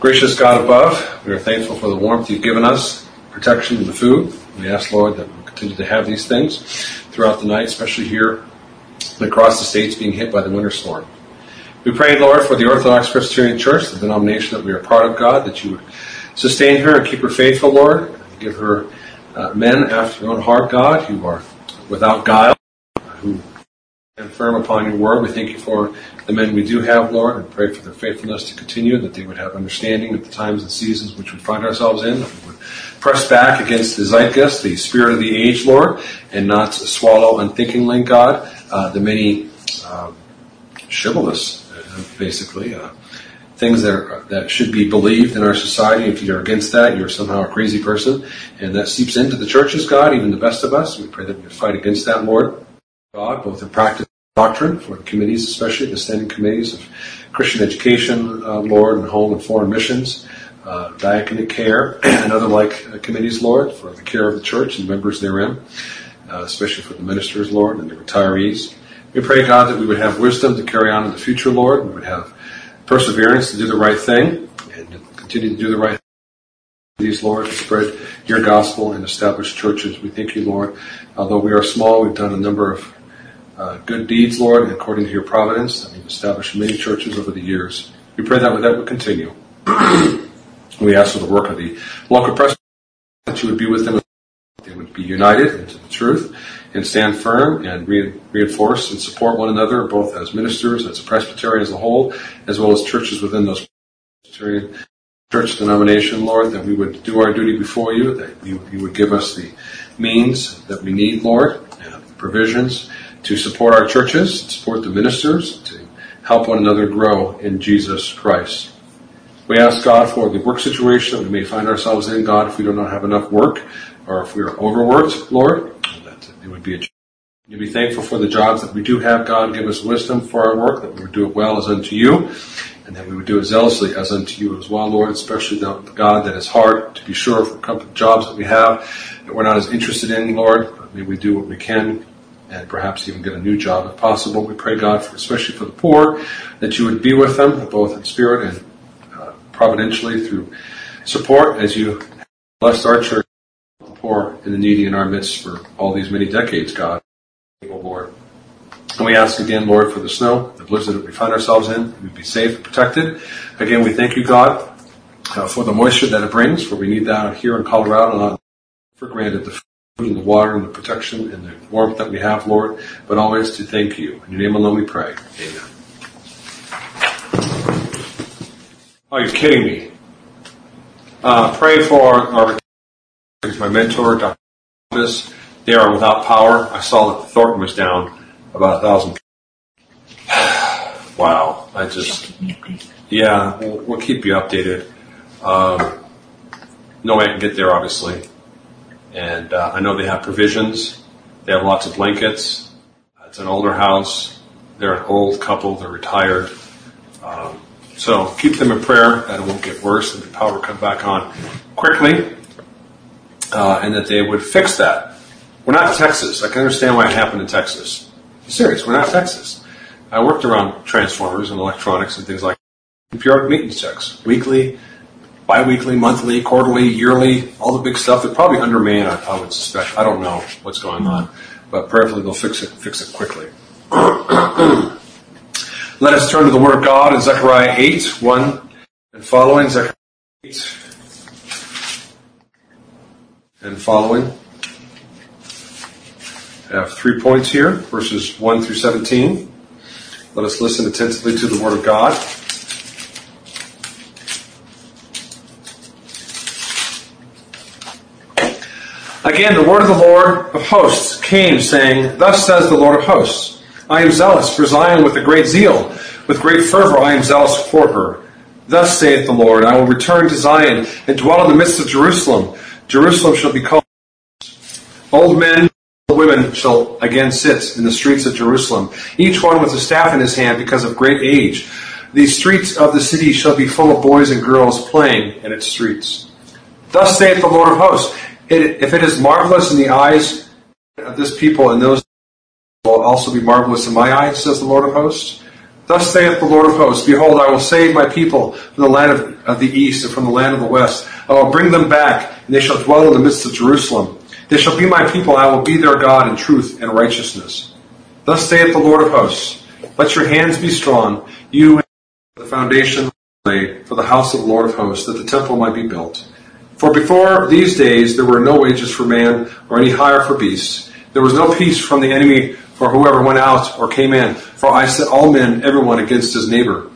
Gracious God above, we are thankful for the warmth you've given us, protection and the food. We ask, Lord, that we continue to have these things throughout the night, especially here across the states being hit by the winter storm. We pray, Lord, for the Orthodox Presbyterian Church, the denomination that we are part of, God, that you would sustain her and keep her faithful, Lord. Give her uh, men after your own heart, God, who are without guile, who stand firm upon your word. We thank you for the men we do have, Lord, and pray for their faithfulness to continue, that they would have understanding of the times and seasons which we find ourselves in, we would press back against the zeitgeist, the spirit of the age, Lord, and not swallow unthinkingly, God, uh, the many um, chivalrous, uh, basically, uh, things that are, that should be believed in our society. If you're against that, you're somehow a crazy person, and that seeps into the churches, God, even the best of us. We pray that we fight against that, Lord, God, both in practice and doctrine for the committees, especially the standing committees of Christian education, uh, Lord, and home and foreign missions. Uh, care and other like uh, committees, Lord, for the care of the church and members therein, uh, especially for the ministers, Lord, and the retirees. We pray, God, that we would have wisdom to carry on in the future, Lord. We would have perseverance to do the right thing and continue to do the right thing. These, Lord, to spread your gospel and establish churches. We thank you, Lord. Although we are small, we've done a number of uh, good deeds, Lord, and according to your providence, and we've established many churches over the years. We pray that that would continue. we ask for the work of the local press that you would be with them. They would be united into the truth and stand firm and re- reinforce and support one another, both as ministers, as a presbytery as a whole, as well as churches within those presbyterian church denomination, Lord, that we would do our duty before you, that you, you would give us the means that we need, Lord, and provisions to support our churches, to support the ministers, to help one another grow in Jesus Christ. We ask God for the work situation that we may find ourselves in, God, if we do not have enough work or if we are overworked, Lord, that it would be a be thankful for the jobs that we do have, God. Give us wisdom for our work, that we would do it well as unto you, and that we would do it zealously as unto you as well, Lord, especially the God that is hard to be sure for jobs that we have that we're not as interested in, Lord. May we do what we can and perhaps even get a new job if possible. We pray, God, for, especially for the poor, that you would be with them, both in spirit and uh, providentially through support as you blessed our church, the poor and the needy in our midst for all these many decades, God. Lord. And we ask again, Lord, for the snow, the blizzard that we find ourselves in, we'd be safe and protected. Again, we thank you, God, uh, for the moisture that it brings, for we need that here in Colorado, not for granted the and the water and the protection and the warmth that we have, Lord, but always to thank you. In your name alone we pray. Amen. Are you kidding me? Uh, pray for our my mentor, Dr. They are without power. I saw that Thornton was down about a thousand. wow, I just yeah, we'll, we'll keep you updated. Um, no way I can get there, obviously, and uh, I know they have provisions. They have lots of blankets. It's an older house. They're an old couple. They're retired. Um, so keep them in prayer that it won't get worse and the power come back on quickly, uh, and that they would fix that. We're not Texas. I can understand why it happened in Texas. I'm serious, we're not Texas. I worked around transformers and electronics and things like that. periodic maintenance checks, weekly, bi-weekly, monthly, quarterly, yearly, all the big stuff. They're probably undermanned, I, I would suspect. I don't know what's going on, but prayerfully they'll fix it, fix it quickly. Let us turn to the Word of God in Zechariah 8, 1 and following. Zechariah 8 and following. I have three points here, verses 1 through 17. Let us listen attentively to the Word of God. Again, the word of the Lord of hosts came, saying, Thus says the Lord of hosts, I am zealous for Zion with a great zeal. With great fervor I am zealous for her. Thus saith the Lord, I will return to Zion and dwell in the midst of Jerusalem. Jerusalem shall be called old men old women shall again sit in the streets of Jerusalem, each one with a staff in his hand because of great age. The streets of the city shall be full of boys and girls playing in its streets. Thus saith the Lord of hosts, if it is marvelous in the eyes of this people and those will also be marvelous in my eyes, says the Lord of hosts. Thus saith the Lord of hosts, Behold, I will save my people from the land of, of the east and from the land of the west. I will bring them back, and they shall dwell in the midst of Jerusalem. They shall be my people, and I will be their God in truth and righteousness. Thus saith the Lord of hosts, Let your hands be strong, you and the foundation laid for the house of the Lord of hosts, that the temple might be built. For before these days there were no wages for man, or any hire for beasts. There was no peace from the enemy for whoever went out or came in. For I set all men, everyone against his neighbor.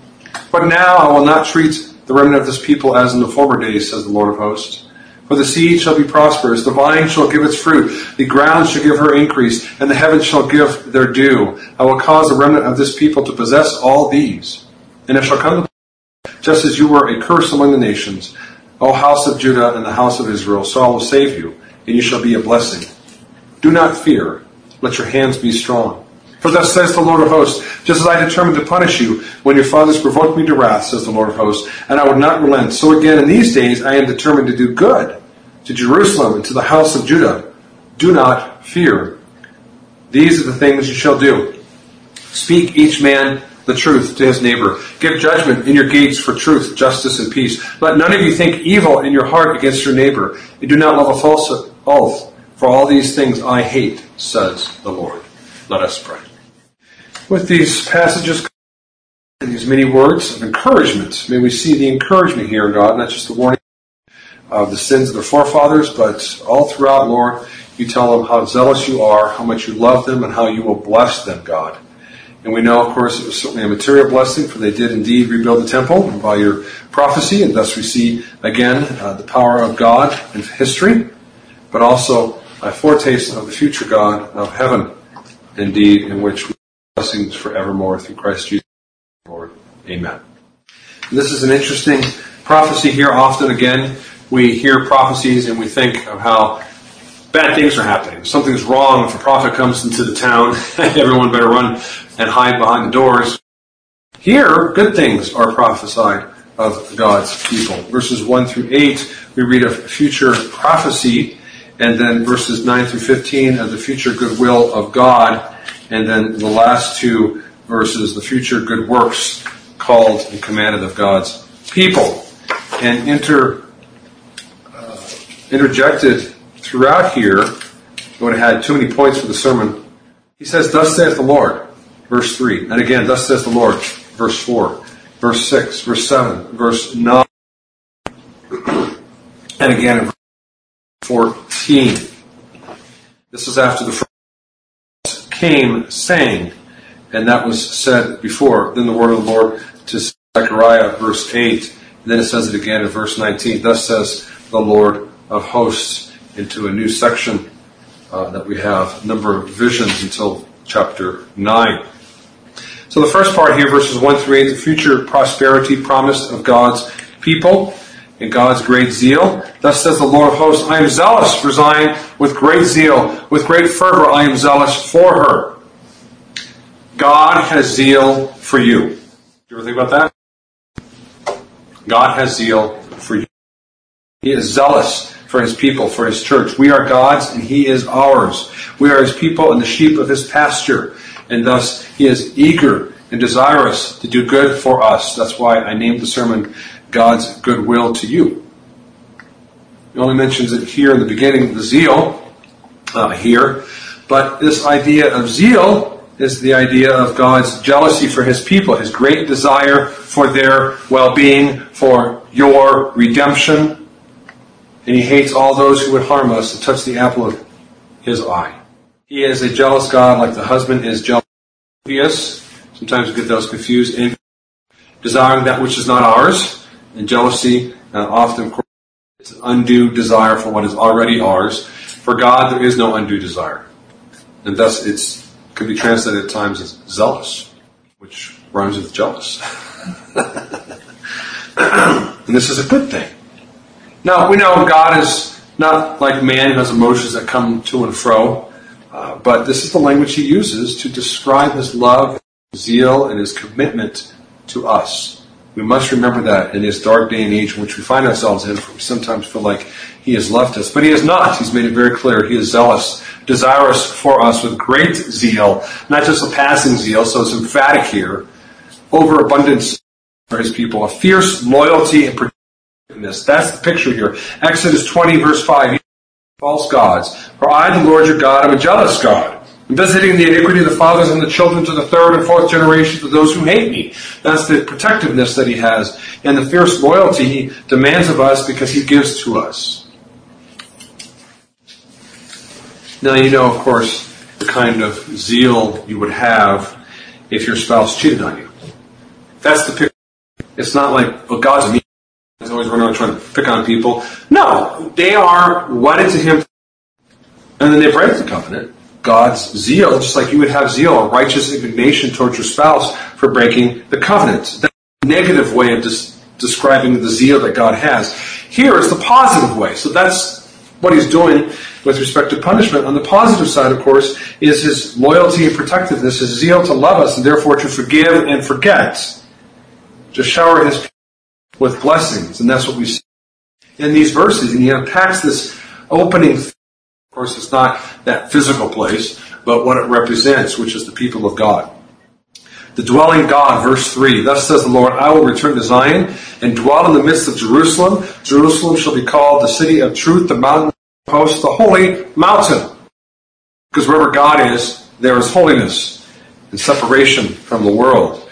But now I will not treat the remnant of this people as in the former days, says the Lord of hosts. For the seed shall be prosperous, the vine shall give its fruit, the ground shall give her increase, and the heavens shall give their dew. I will cause the remnant of this people to possess all these. And it shall come to just as you were a curse among the nations, O house of Judah and the house of Israel, Saul will save you, and you shall be a blessing. Do not fear, let your hands be strong. For thus says the Lord of hosts, just as I determined to punish you when your fathers provoked me to wrath, says the Lord of hosts, and I would not relent. So again in these days I am determined to do good to Jerusalem and to the house of Judah. Do not fear. These are the things you shall do. Speak each man the truth to his neighbor. Give judgment in your gates for truth, justice, and peace. Let none of you think evil in your heart against your neighbor. And do not love a false oath for all these things I hate, says the Lord. Let us pray. With these passages and these many words of encouragement, may we see the encouragement here, God, not just the warning of the sins of their forefathers, but all throughout, Lord, you tell them how zealous you are, how much you love them, and how you will bless them, God. And we know, of course, it was certainly a material blessing, for they did indeed rebuild the temple by your prophecy, and thus we see again uh, the power of God in history, but also a foretaste of the future God of heaven, indeed, in which we blessings forevermore through Christ Jesus, Lord. Amen. And this is an interesting prophecy here. Often, again, we hear prophecies and we think of how bad things are happening. Something's wrong. If a prophet comes into the town, everyone better run and hide behind the doors. Here, good things are prophesied of God's people. Verses 1 through 8, we read a future prophecy and then verses 9 through 15 of the future goodwill of God, and then the last two verses, the future good works called and commanded of God's people. And inter, uh, interjected throughout here, I would have had too many points for the sermon. He says, Thus saith the Lord, verse 3. And again, Thus says the Lord, verse 4, verse 6, verse 7, verse 9. And again in verse 14. This is after the first came saying, and that was said before. Then the word of the Lord to Zechariah, verse 8. And then it says it again in verse 19. Thus says the Lord of hosts into a new section uh, that we have, number of visions until chapter 9. So the first part here, verses 1 through 8, the future prosperity promised of God's people and God's great zeal. Thus says the Lord of hosts, I am zealous for Zion with great zeal, with great fervor I am zealous for her. God has zeal for you. Do you ever think about that? God has zeal for you. He is zealous for his people, for his church. We are God's and he is ours. We are his people and the sheep of his pasture. And thus he is eager and desirous to do good for us. That's why I named the sermon God's goodwill to you. He only mentions it here in the beginning, the zeal uh, here, but this idea of zeal is the idea of God's jealousy for his people, his great desire for their well-being, for your redemption, and he hates all those who would harm us and touch the apple of his eye. He is a jealous God like the husband is jealous. Is, sometimes we get those confused, in desiring that which is not ours, and jealousy uh, often it's undue desire for what is already ours. For God, there is no undue desire. And thus it could be translated at times as zealous, which rhymes with jealous. and this is a good thing. Now, we know God is not like man who has emotions that come to and fro, uh, but this is the language he uses to describe his love, zeal, and his commitment to us. We must remember that in this dark day and age in which we find ourselves in, we sometimes feel like He has left us. But He has not. He's made it very clear. He is zealous, desirous for us with great zeal, not just a passing zeal, so it's emphatic here, overabundance for his people, a fierce loyalty and protectiveness. That's the picture here. Exodus 20 verse 5. False gods. For I, the Lord your God, am a jealous God visiting the iniquity of the fathers and the children to the third and fourth generations of those who hate me. That's the protectiveness that he has and the fierce loyalty he demands of us because he gives to us. Now you know, of course, the kind of zeal you would have if your spouse cheated on you. That's the picture. It's not like, well, God's always running around trying to pick on people. No, they are wedded to Him, and then they break the covenant. God's zeal, just like you would have zeal, a righteous indignation towards your spouse for breaking the covenant. That's a negative way of des- describing the zeal that God has. Here is the positive way. So that's what he's doing with respect to punishment. On the positive side, of course, is his loyalty and protectiveness, his zeal to love us and therefore to forgive and forget, to shower his with blessings. And that's what we see in these verses. And he unpacks this opening of course, it's not that physical place, but what it represents, which is the people of God. The dwelling God, verse 3. Thus says the Lord, I will return to Zion and dwell in the midst of Jerusalem. Jerusalem shall be called the city of truth, the mountain post, the holy mountain. Because wherever God is, there is holiness and separation from the world.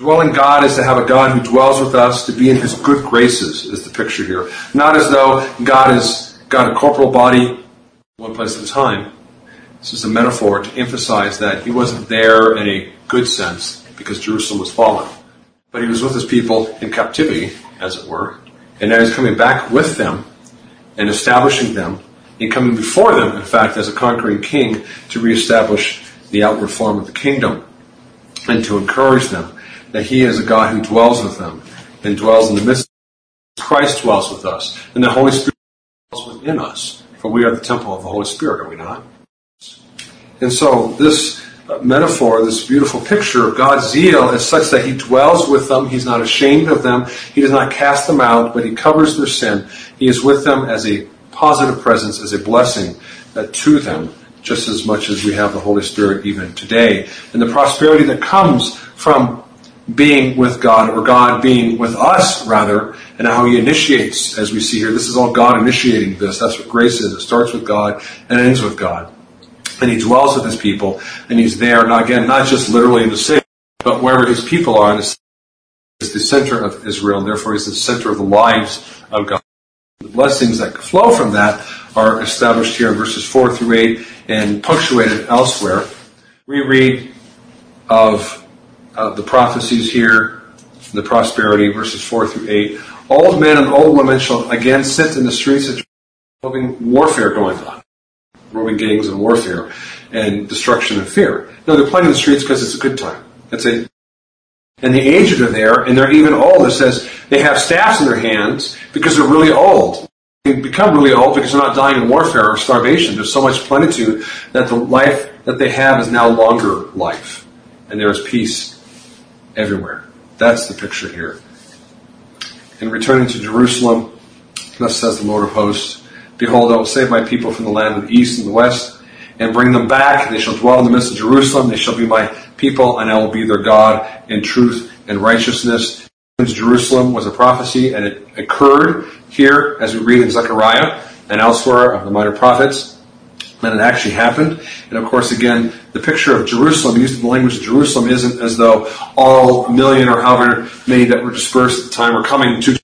Dwelling God is to have a God who dwells with us, to be in his good graces, is the picture here. Not as though God has got a corporal body one place at a time. This is a metaphor to emphasize that he wasn't there in a good sense because Jerusalem was fallen. But he was with his people in captivity, as it were, and now he's coming back with them and establishing them and coming before them, in fact, as a conquering king to reestablish the outward form of the kingdom and to encourage them that he is a God who dwells with them and dwells in the midst. Christ dwells with us and the Holy Spirit dwells within us. For we are the temple of the Holy Spirit, are we not? And so this metaphor, this beautiful picture of God's zeal is such that He dwells with them. He's not ashamed of them. He does not cast them out, but He covers their sin. He is with them as a positive presence, as a blessing uh, to them, just as much as we have the Holy Spirit even today. And the prosperity that comes from being with God, or God being with us, rather, and how He initiates, as we see here. This is all God initiating this. That's what grace is. It starts with God and ends with God. And He dwells with His people, and He's there, not, again, not just literally in the city, but wherever His people are, is the center of Israel, therefore He's the center of the lives of God. The blessings that flow from that are established here in verses 4 through 8 and punctuated elsewhere. We read of uh, the prophecies here, the prosperity, verses 4 through 8. Old men and old women shall again sit in the streets of having warfare going on. Roving gangs and warfare and destruction and fear. No, they're playing in the streets because it's a good time. It's a, and the aged are there, and they're even old. It says they have staffs in their hands because they're really old. They become really old because they're not dying in warfare or starvation. There's so much plenitude that the life that they have is now longer life. And there is peace everywhere. That's the picture here. In returning to Jerusalem, thus says the Lord of hosts, Behold, I will save my people from the land of the east and the west, and bring them back. They shall dwell in the midst of Jerusalem. They shall be my people, and I will be their God in truth and righteousness. Jerusalem was a prophecy, and it occurred here, as we read in Zechariah and elsewhere of the minor prophets. And it actually happened. And of course, again, the picture of Jerusalem, using the language of Jerusalem, isn't as though all million or however many that were dispersed at the time were coming to,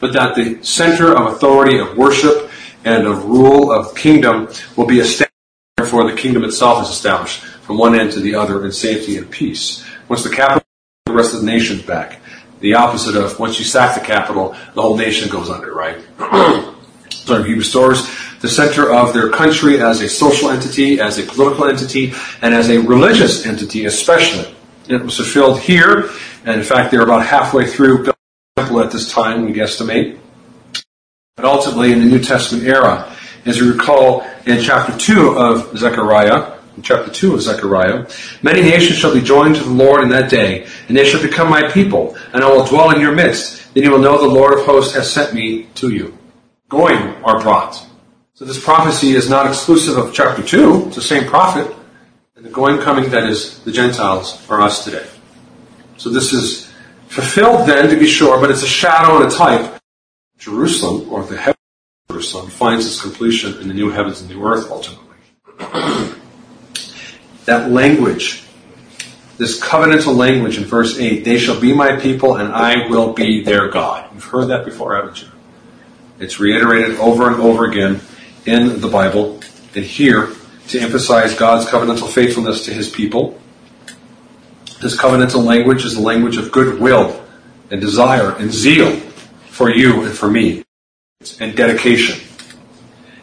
but that the center of authority, of worship, and of rule, of kingdom will be established. Therefore, the kingdom itself is established from one end to the other in safety and peace. Once the capital, the rest of the nation's back. The opposite of once you sack the capital, the whole nation goes under, right? so he restores the center of their country as a social entity, as a political entity, and as a religious entity especially. It was fulfilled here, and in fact they're about halfway through the temple at this time, we guesstimate. But ultimately in the New Testament era, as you recall in chapter 2 of Zechariah, in chapter 2 of Zechariah, many nations shall be joined to the Lord in that day, and they shall become my people, and I will dwell in your midst. Then you will know the Lord of hosts has sent me to you. Going are brought. So this prophecy is not exclusive of chapter 2. It's the same prophet. And the going coming that is the Gentiles are us today. So this is fulfilled then, to be sure, but it's a shadow and a type. Jerusalem, or the heaven of Jerusalem, finds its completion in the new heavens and new earth ultimately. that language, this covenantal language in verse 8, they shall be my people and I will be their God. You've heard that before, haven't you? It's reiterated over and over again in the Bible and here to emphasize God's covenantal faithfulness to his people. This covenantal language is the language of goodwill and desire and zeal for you and for me and dedication.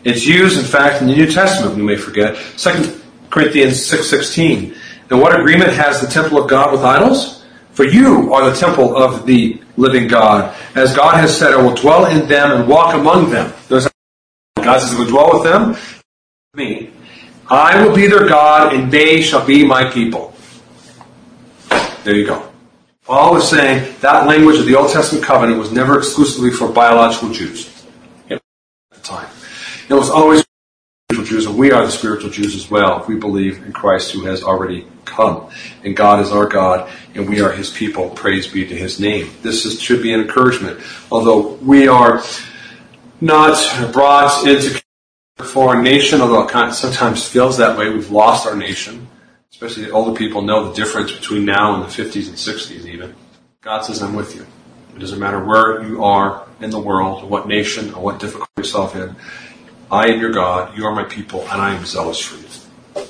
It's used, in fact, in the New Testament, we may forget. 2 Corinthians 6.16. And what agreement has the temple of God with idols? For you are the temple of the living God. As God has said, I will dwell in them and walk among them. God says, I will dwell with them, me. I will be their God, and they shall be my people. There you go. Paul is saying that language of the Old Testament covenant was never exclusively for biological Jews at the time. It was always spiritual Jews, and we are the spiritual Jews as well. We believe in Christ who has already come. And God is our God, and we are his people. Praise be to his name. This is, should be an encouragement. Although we are not brought into a foreign nation, although it sometimes feels that way. We've lost our nation. Especially the older people know the difference between now and the 50s and 60s even. God says, I'm with you. It doesn't matter where you are in the world, or what nation, or what difficulty yourself in. I am your God, you are my people, and I am zealous for you.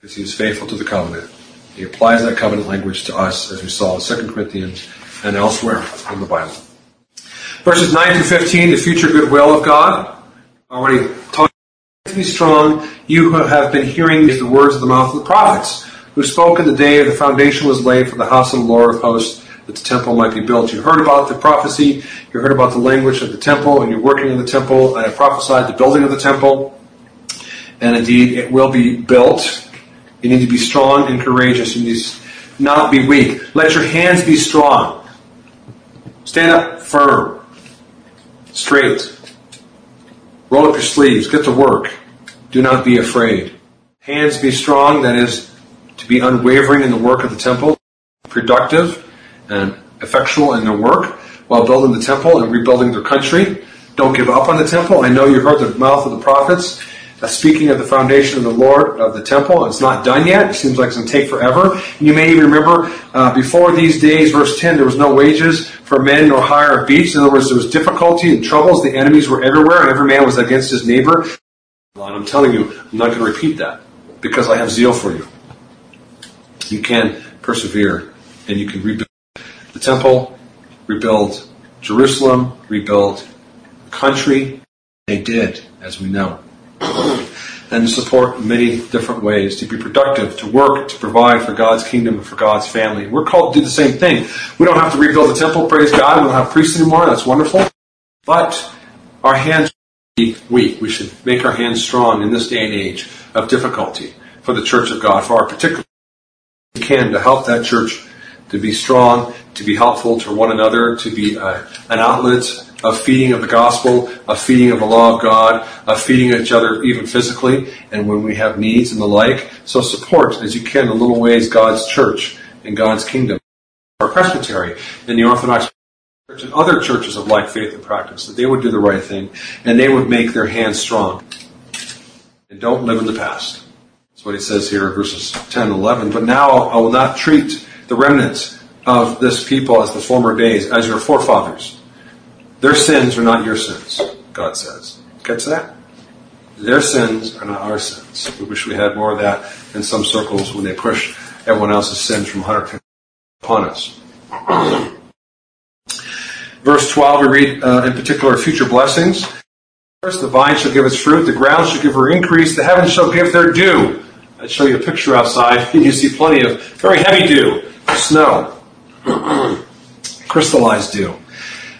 Because he is faithful to the covenant. He applies that covenant language to us, as we saw in 2 Corinthians and elsewhere in the Bible. Verses 9 through 15, the future goodwill of God. Already talked to be strong, you who have been hearing the words of the mouth of the prophets, who spoke in the day the foundation was laid for the house of the Lord of hosts, that the temple might be built. You heard about the prophecy, you heard about the language of the temple, and you're working in the temple, I prophesied the building of the temple. And indeed, it will be built. You need to be strong and courageous. You need to not be weak. Let your hands be strong. Stand up firm, straight. Roll up your sleeves. Get to work. Do not be afraid. Hands be strong, that is, to be unwavering in the work of the temple, productive and effectual in their work while building the temple and rebuilding their country. Don't give up on the temple. I know you heard the mouth of the prophets speaking of the foundation of the Lord of the temple. It's not done yet. It seems like it's going to take forever. You may even remember uh, before these days, verse 10, there was no wages for men nor hire of beasts. In other words, there was difficulty and troubles. The enemies were everywhere, and every man was against his neighbor. And I'm telling you, I'm not going to repeat that because I have zeal for you. You can persevere and you can rebuild the temple, rebuild Jerusalem, rebuild the country. They did, as we know. And support in many different ways, to be productive, to work, to provide for God's kingdom and for God's family. We're called to do the same thing. We don't have to rebuild the temple, praise God. We don't have priests anymore. That's wonderful. But our hands should be weak. We should make our hands strong in this day and age of difficulty for the church of God, for our particular we can to help that church to be strong, to be helpful to one another, to be uh, an outlet of feeding of the gospel, of feeding of the law of God, of feeding each other even physically, and when we have needs and the like. So support as you can in little ways God's church and God's kingdom. Our presbytery and the Orthodox Church and other churches of like faith and practice, that they would do the right thing and they would make their hands strong. And don't live in the past. That's what he says here in verses 10 and 11. But now I will not treat the remnants of this people as the former days, as your forefathers. Their sins are not your sins, God says. Catch that? Their sins are not our sins. We wish we had more of that in some circles when they push everyone else's sins from 100 upon us. Verse 12, we read uh, in particular future blessings. First, the vine shall give its fruit, the ground shall give her increase, the heavens shall give their dew. I'd show you a picture outside, and you see plenty of very heavy dew, snow, crystallized dew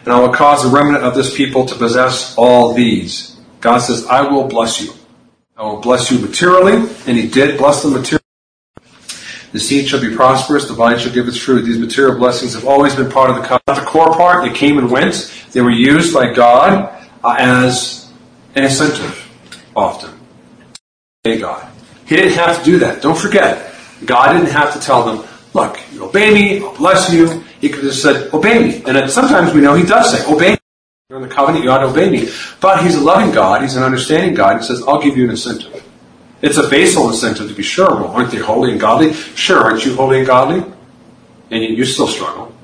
and I will cause the remnant of this people to possess all these. God says, I will bless you. I will bless you materially, and He did bless them materially. The seed shall be prosperous, the vine shall give its fruit. These material blessings have always been part of the covenant. The core part, they came and went. They were used by God uh, as an incentive, often. Hey, God. He didn't have to do that. Don't forget, God didn't have to tell them, look, you obey me, I'll bless you. He could have said, obey me. And sometimes we know he does say, obey me. You're in the covenant, you ought to obey me. But he's a loving God, he's an understanding God, he says, I'll give you an incentive. It's a basal incentive to be sure. Well, aren't they holy and godly? Sure, aren't you holy and godly? And you, you still struggle.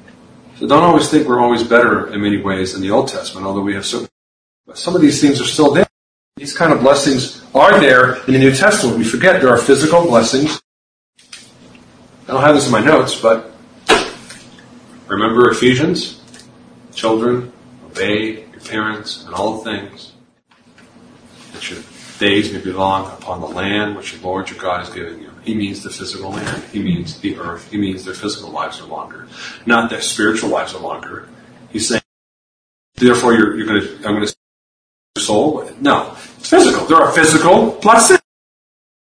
So don't always think we're always better in many ways than the Old Testament, although we have certain. Some of these things are still there. These kind of blessings are there in the New Testament. We forget there are physical blessings. I don't have this in my notes, but remember Ephesians? Children, obey your parents and all things. That your days may be long upon the land which the Lord your God is giving you. He means the physical land. He means the earth. He means their physical lives are longer. Not their spiritual lives are longer. He's saying, therefore you're, you're going to, I'm going to your soul. No. It's physical. There are physical blessings.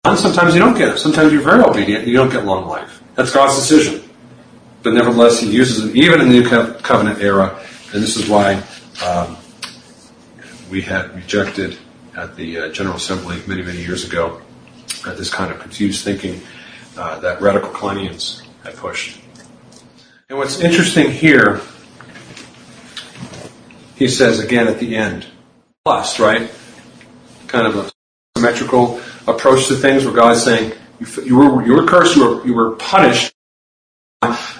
And sometimes you don't get it. Sometimes you're very obedient and you don't get long life. That's God's decision. But nevertheless, He uses it even in the New Covenant era. And this is why um, we had rejected at the uh, General Assembly many, many years ago uh, this kind of confused thinking uh, that radical Klineans had pushed. And what's interesting here, he says again at the end, plus, right? Kind of a symmetrical approach to things where God's saying, you, you were, you were cursed, you were, you were punished.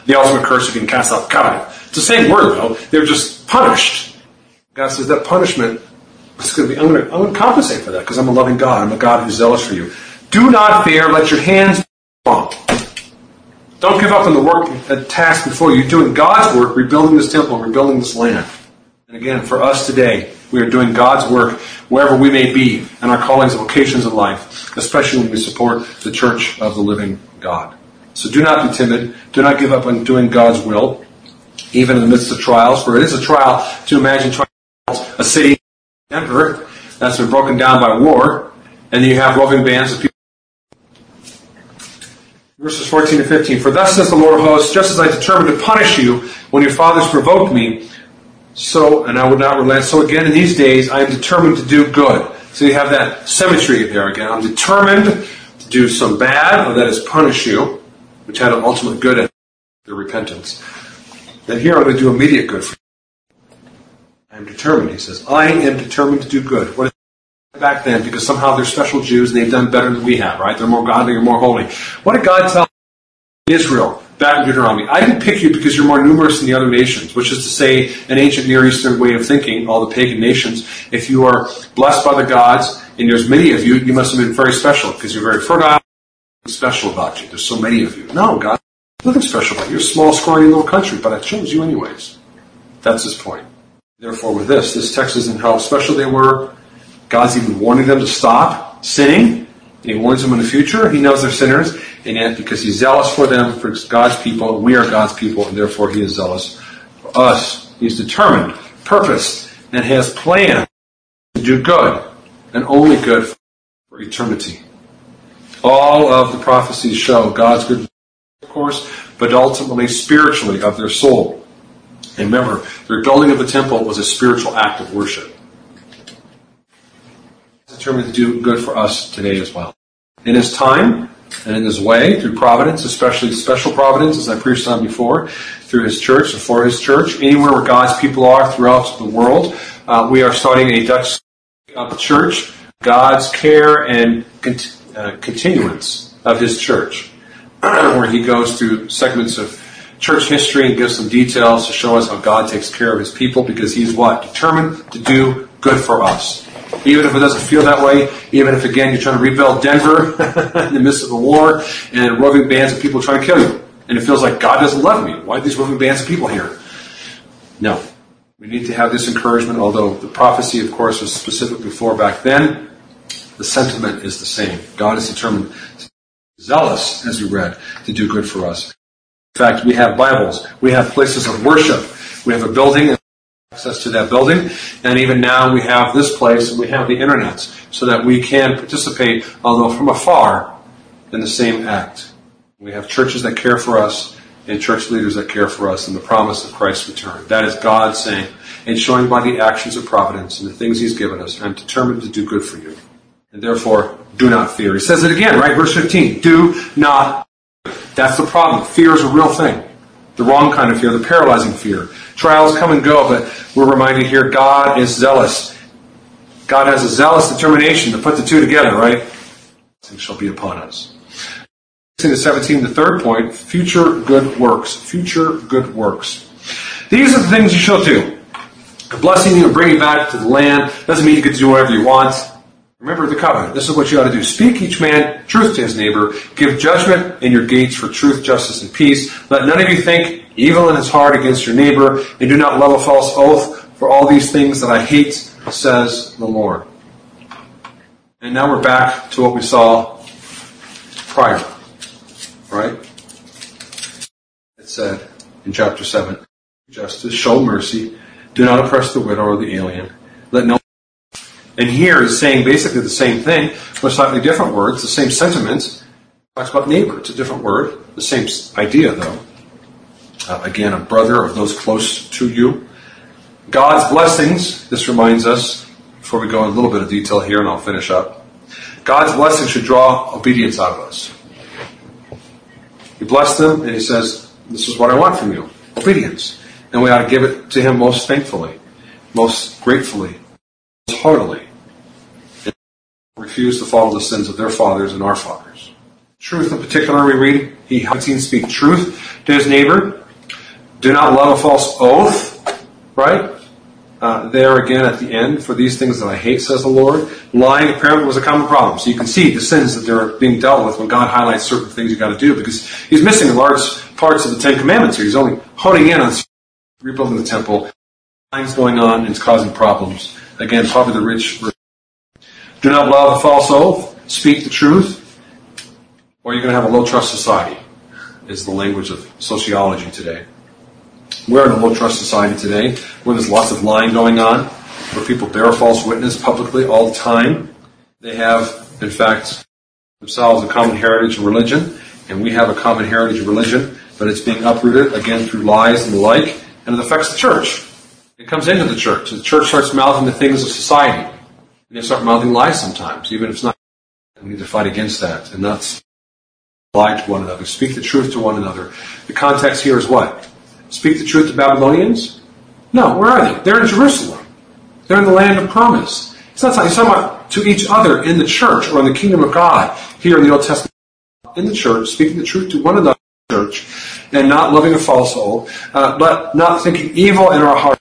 The ultimate curse of being cast out of covenant. It's the same word though. They're just punished. God says that punishment is going to be, I'm going to, I'm going to compensate for that because I'm a loving God. I'm a God who's zealous for you. Do not fear. Let your hands wrong. Don't give up on the work, the task before you. You're doing God's work, rebuilding this temple, rebuilding this land. And again, for us today, we are doing God's work wherever we may be in our callings and vocations in life, especially when we support the church of the living God. So do not be timid. Do not give up on doing God's will, even in the midst of trials, for it is a trial to imagine trials, a city, emperor that's been broken down by war, and you have roving bands of people. Verses 14 to 15. For thus says the Lord of hosts, just as I determined to punish you when your fathers provoked me, so, and I would not relent. So again, in these days, I am determined to do good. So you have that symmetry there again. I'm determined to do some bad, or that is punish you, which had an ultimate good at their repentance. Then here I'm going to do immediate good for you. I am determined, he says. I am determined to do good. What is back then? Because somehow they're special Jews and they've done better than we have, right? They're more godly or more holy. What did God tell Israel? back in Deuteronomy. I didn't pick you because you're more numerous than the other nations, which is to say, an ancient Near Eastern way of thinking, all the pagan nations. If you are blessed by the gods, and there's many of you, you must have been very special because you're very fertile. Special about you. There's so many of you. No, God, nothing special about you. You're a small, scrawny little country, but I chose you anyways. That's his point. Therefore, with this, this text isn't how special they were. God's even warning them to stop sinning. He warns them in the future. He knows they're sinners. And yet, because he's zealous for them, for God's people, we are God's people, and therefore he is zealous for us. He's determined, purposed, and has planned to do good, and only good for eternity. All of the prophecies show God's good, of course, but ultimately spiritually of their soul. And remember, the rebuilding of the temple was a spiritual act of worship. Determined to do good for us today as well. In his time, and in his way, through providence, especially special providence, as I preached on before, through his church and for his church, anywhere where God's people are throughout the world, uh, we are starting a Dutch church, God's care and uh, continuance of his church, where he goes through segments of church history and gives some details to show us how God takes care of his people because he's what? Determined to do good for us even if it doesn't feel that way, even if again you're trying to rebuild Denver in the midst of a war and roving bands of people trying to kill you, and it feels like God doesn't love me. Why are these roving bands of people here? No. We need to have this encouragement, although the prophecy, of course, was specific before back then. The sentiment is the same. God is determined, zealous, as we read, to do good for us. In fact, we have Bibles. We have places of worship. We have a building access to that building. And even now we have this place and we have the internet so that we can participate, although from afar, in the same act. We have churches that care for us and church leaders that care for us and the promise of Christ's return. That is God saying, and showing by the actions of providence and the things He's given us, I'm determined to do good for you. And therefore, do not fear. He says it again, right? Verse 15. Do not That's the problem. Fear is a real thing. The wrong kind of fear, the paralyzing fear. Trials come and go, but we're reminded here God is zealous. God has a zealous determination to put the two together, right? Shall be upon us. 16 to 17, the third point, future good works. Future good works. These are the things you shall do. A blessing you and bring back to the land doesn't mean you to do whatever you want. Remember the covenant. This is what you ought to do. Speak each man truth to his neighbor. Give judgment in your gates for truth, justice, and peace. Let none of you think evil in his heart against your neighbor, and do not love a false oath. For all these things that I hate, says the Lord. And now we're back to what we saw prior. Right? It said in chapter 7 justice, show mercy, do not oppress the widow or the alien, let no and here is saying basically the same thing, with slightly different words, the same sentiments. Talks about neighbor. It's a different word. The same idea, though. Uh, again, a brother of those close to you. God's blessings, this reminds us, before we go in a little bit of detail here, and I'll finish up. God's blessings should draw obedience out of us. He blessed them, and He says, This is what I want from you obedience. And we ought to give it to Him most thankfully, most gratefully, And refuse to follow the sins of their fathers and our fathers. Truth in particular, we read, He has seen speak truth to his neighbor. Do not love a false oath, right? Uh, there again at the end, for these things that I hate, says the Lord. Lying apparently was a common problem. So you can see the sins that they're being dealt with when God highlights certain things you got to do because He's missing large parts of the Ten Commandments here. He's only honing in on rebuilding the temple. Lying's going on and it's causing problems. Again, probably the rich. Do not love a false oath. Speak the truth. Or you're going to have a low trust society, is the language of sociology today. We're in a low trust society today where there's lots of lying going on, where people bear false witness publicly all the time. They have, in fact, themselves a common heritage of religion, and we have a common heritage of religion, but it's being uprooted again through lies and the like, and it affects the church. It comes into the church. The church starts mouthing the things of society. And they start mouthing lies sometimes, even if it's not. We need to fight against that and not lie to one another. Speak the truth to one another. The context here is what? Speak the truth to Babylonians? No, where are they? They're in Jerusalem. They're in the land of promise. It's not talking, about to each other in the church or in the kingdom of God here in the Old Testament. In the church, speaking the truth to one another church, and not loving a false uh, but not thinking evil in our heart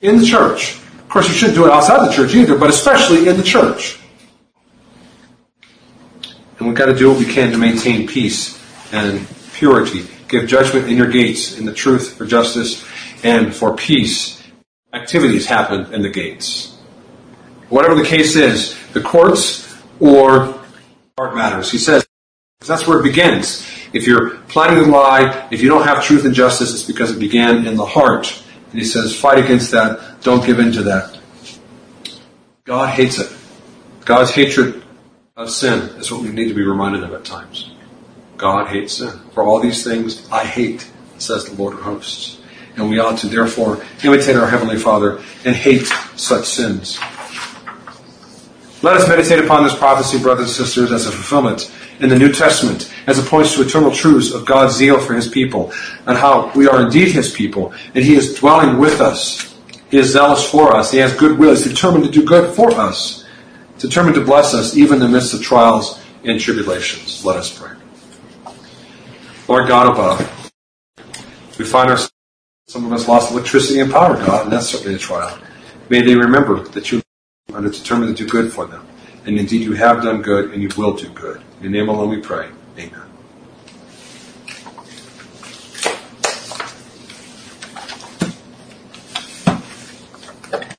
in the church. Of course, you shouldn't do it outside the church either, but especially in the church. And we've got to do what we can to maintain peace and purity. Give judgment in your gates in the truth for justice and for peace. Activities happen in the gates. Whatever the case is, the courts or heart matters. He says that's where it begins. If you're planning to lie, if you don't have truth and justice, it's because it began in the heart. And he says, fight against that. Don't give in to that. God hates it. God's hatred of sin is what we need to be reminded of at times. God hates sin. For all these things I hate, says the Lord of hosts. And we ought to therefore imitate our Heavenly Father and hate such sins. Let us meditate upon this prophecy, brothers and sisters, as a fulfillment in the New Testament as it points to eternal truths of God's zeal for his people and how we are indeed his people and he is dwelling with us. He is zealous for us. He has good will. He's determined to do good for us, determined to bless us even in the midst of trials and tribulations. Let us pray. Lord God above, we find ourselves, some of us lost electricity and power, God, and that's certainly a trial. May they remember that you are determined to do good for them. And indeed, you have done good and you will do good. In your name alone we pray. Amen.